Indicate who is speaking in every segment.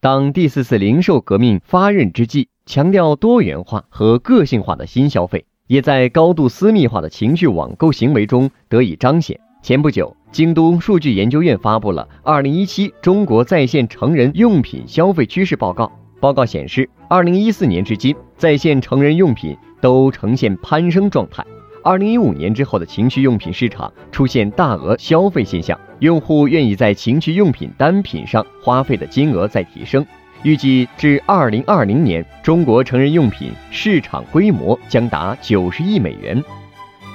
Speaker 1: 当第四次零售革命发轫之际，强调多元化和个性化的新消费，也在高度私密化的情绪网购行为中得以彰显。前不久，京都数据研究院发布了《二零一七中国在线成人用品消费趋势报告》。报告显示，二零一四年至今，在线成人用品都呈现攀升状态。二零一五年之后的情趣用品市场出现大额消费现象，用户愿意在情趣用品单品上花费的金额在提升。预计至二零二零年，中国成人用品市场规模将达九十亿美元。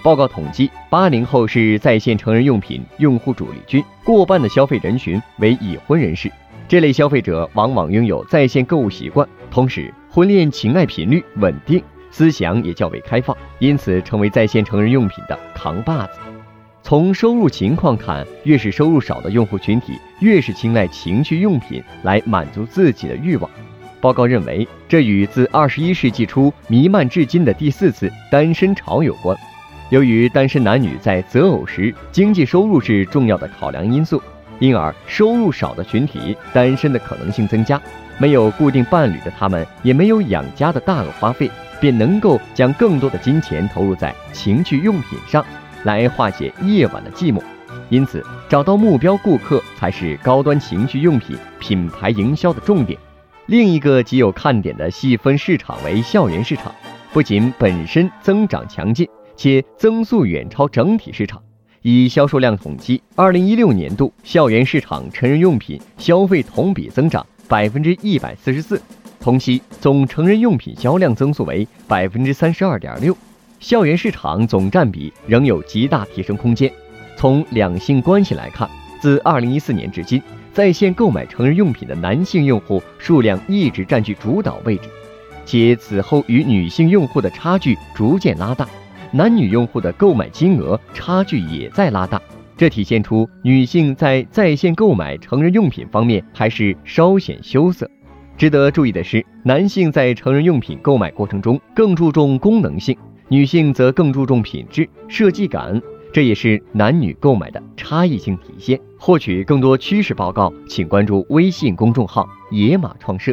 Speaker 1: 报告统计，八零后是在线成人用品用户主力军，过半的消费人群为已婚人士。这类消费者往往拥有在线购物习惯，同时婚恋情爱频率稳定。思想也较为开放，因此成为在线成人用品的扛把子。从收入情况看，越是收入少的用户群体，越是青睐情趣用品来满足自己的欲望。报告认为，这与自二十一世纪初弥漫至今的第四次单身潮有关。由于单身男女在择偶时，经济收入是重要的考量因素，因而收入少的群体单身的可能性增加。没有固定伴侣的他们，也没有养家的大额花费。便能够将更多的金钱投入在情趣用品上，来化解夜晚的寂寞。因此，找到目标顾客才是高端情趣用品品牌营销的重点。另一个极有看点的细分市场为校园市场，不仅本身增长强劲，且增速远超整体市场。以销售量统计，二零一六年度校园市场成人用品消费同比增长百分之一百四十四。同期总成人用品销量增速为百分之三十二点六，校园市场总占比仍有极大提升空间。从两性关系来看，自二零一四年至今，在线购买成人用品的男性用户数量一直占据主导位置，且此后与女性用户的差距逐渐拉大，男女用户的购买金额差距也在拉大，这体现出女性在在线购买成人用品方面还是稍显羞涩。值得注意的是，男性在成人用品购买过程中更注重功能性，女性则更注重品质、设计感，这也是男女购买的差异性体现。获取更多趋势报告，请关注微信公众号“野马创社”。